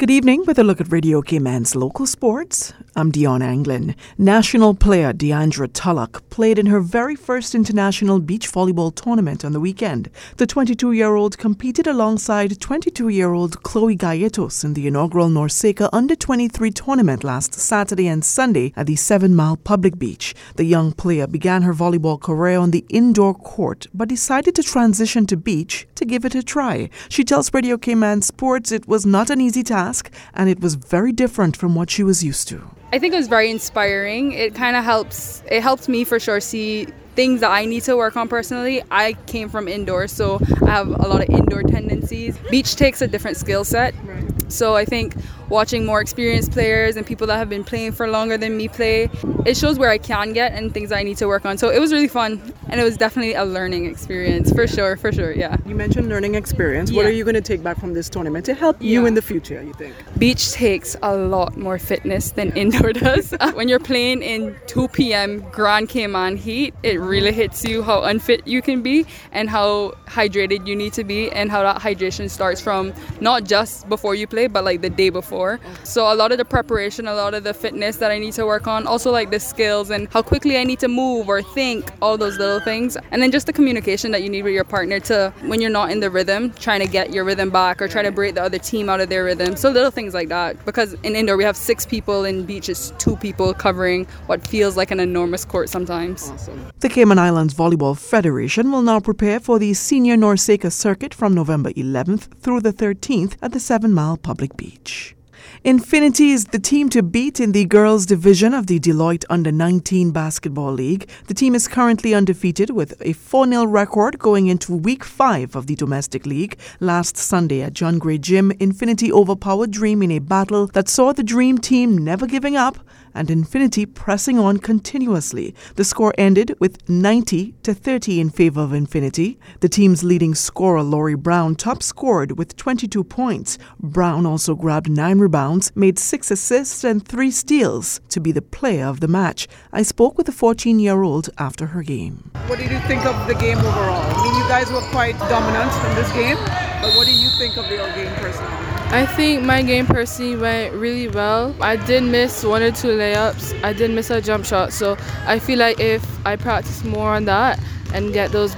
Good evening with a look at Radio Cayman's local sports. I'm Dion Anglin. National player Deandra Tullock played in her very first international beach volleyball tournament on the weekend. The 22 year old competed alongside 22 year old Chloe Galletos in the inaugural NORCECA Under 23 tournament last Saturday and Sunday at the Seven Mile Public Beach. The young player began her volleyball career on the indoor court but decided to transition to beach to give it a try. She tells Radio Cayman Sports it was not an easy task task, and it was very different from what she was used to. I think it was very inspiring. It kind of helps, it helped me for sure see things that I need to work on personally. I came from indoors, so I have a lot of indoor tendencies. Beach takes a different skill set. Right. So I think watching more experienced players and people that have been playing for longer than me play, it shows where I can get and things I need to work on. So it was really fun and it was definitely a learning experience for sure, for sure, yeah. You mentioned learning experience. Yeah. What are you going to take back from this tournament to help yeah. you in the future, you think? Beach takes a lot more fitness than indoor does. when you're playing in 2 p.m. Grand Cayman heat, it really hits you how unfit you can be and how hydrated you need to be and how that hydration starts from not just before you play, but like the day before. So a lot of the preparation, a lot of the fitness that I need to work on, also like the skills and how quickly I need to move or think, all those little things. And then just the communication that you need with your partner to when you're not in the rhythm, trying to get your rhythm back or try to break the other team out of their rhythm. So little things like that. Because in indoor we have six people, in beach it's two people covering what feels like an enormous court sometimes. Awesome. The Cayman Islands Volleyball Federation will now prepare for the Senior NORCECA circuit from November 11th through the 13th at the Seven Mile Public Beach. Infinity is the team to beat in the girls' division of the Deloitte Under 19 Basketball League. The team is currently undefeated with a 4 0 record going into week 5 of the domestic league. Last Sunday at John Gray Gym, Infinity overpowered Dream in a battle that saw the Dream team never giving up and Infinity pressing on continuously. The score ended with 90 to 30 in favor of Infinity. The team's leading scorer, Laurie Brown, top scored with 22 points. Brown also grabbed 9 rebounds, made 6 assists, and 3 steals to be the player of the match. I spoke with the 14 year old after her game. What did you think of the game overall? I mean, you guys were quite dominant in this game, but what do you think of the old game personally? I think my game personally went really well. I did miss one or two layups. I did miss a jump shot. So I feel like if I practice more on that and get those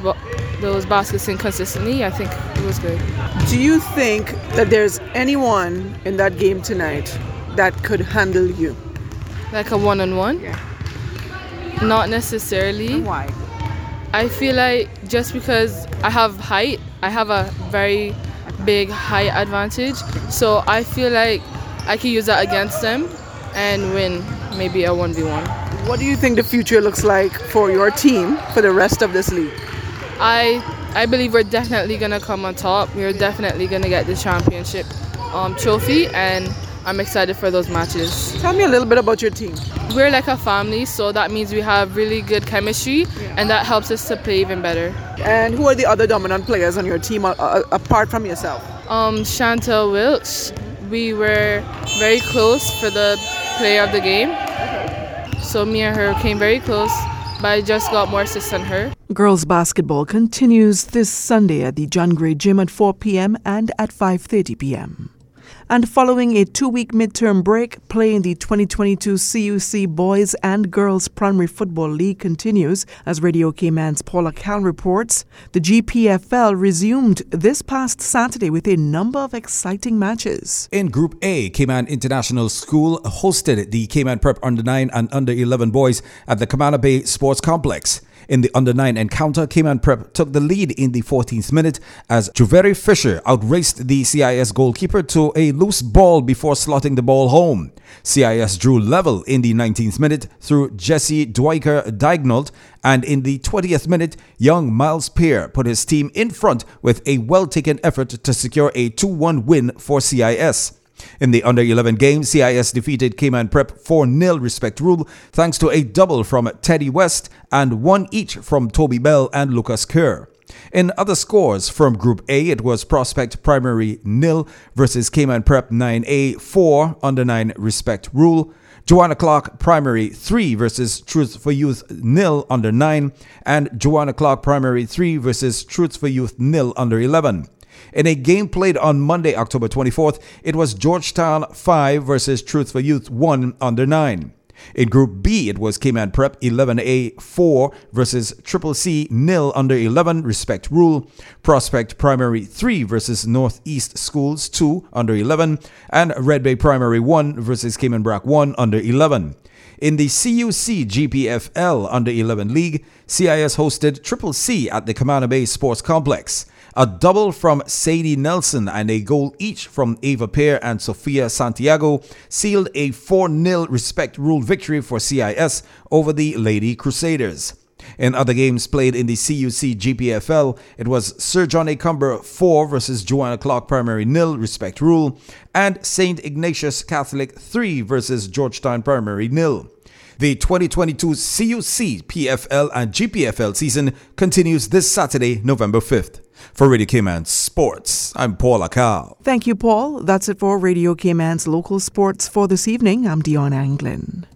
those baskets in consistently, I think it was good. Do you think that there's anyone in that game tonight that could handle you? Like a one-on-one? Yeah. Not necessarily. And why? I feel like just because I have height, I have a very big height advantage. So I feel like I can use that against them and win maybe a 1v1. What do you think the future looks like for your team for the rest of this league? I I believe we're definitely gonna come on top. We're definitely gonna get the championship um, trophy, and I'm excited for those matches. Tell me a little bit about your team. We're like a family, so that means we have really good chemistry, yeah. and that helps us to play even better. And who are the other dominant players on your team uh, uh apart from yourself? Um, Chantel Wilkes. We were very close for the player of the game. So me and her came very close, but I just got more assists than her. Girls basketball continues this Sunday at the John Gray Gym at 4 p.m. and at 5:30 p.m. And following a two week midterm break, play in the 2022 CUC Boys and Girls Primary Football League continues. As Radio Cayman's Paul Akal reports, the GPFL resumed this past Saturday with a number of exciting matches. In Group A, Cayman International School hosted the Cayman Prep Under 9 and Under 11 boys at the Camana Bay Sports Complex. In the under 9 encounter, Cayman Prep took the lead in the 14th minute as Juveri Fisher outraced the CIS goalkeeper to a loose ball before slotting the ball home. CIS drew level in the 19th minute through Jesse Dwiker Diagonal, and in the 20th minute, young Miles Pear put his team in front with a well taken effort to secure a 2 1 win for CIS. In the under 11 game, CIS defeated Cayman Prep 4 0 respect rule thanks to a double from Teddy West and one each from Toby Bell and Lucas Kerr. In other scores from Group A, it was Prospect Primary nil versus Cayman Prep 9A 4 under 9 respect rule. Joanna Clarke Primary 3 versus Truth for Youth nil under 9, and Joanna Clarke Primary 3 versus Truth for Youth nil under 11. In a game played on Monday, October 24th, it was Georgetown 5 versus Truth for Youth 1 under 9. In Group B, it was Cayman Prep 11A 4 versus Triple C nil under 11 respect rule, Prospect Primary 3 versus Northeast Schools 2 under 11, and Red Bay Primary 1 versus Cayman Brac 1 under 11. In the CUC GPFL Under 11 League, CIS hosted Triple C at the Camana Bay Sports Complex. A double from Sadie Nelson and a goal each from Ava Pear and Sofia Santiago sealed a 4 0 respect rule victory for CIS over the Lady Crusaders. In other games played in the CUC GPFL, it was Sir John A. Cumber 4 versus Joanna Clarke Primary nil respect rule, and St. Ignatius Catholic 3 versus Georgetown Primary nil. The 2022 CUC PFL and GPFL season continues this Saturday, November 5th. For Radio Cayman Sports, I'm Paul Akal. Thank you, Paul. That's it for Radio Cayman's local sports for this evening. I'm Dion Anglin.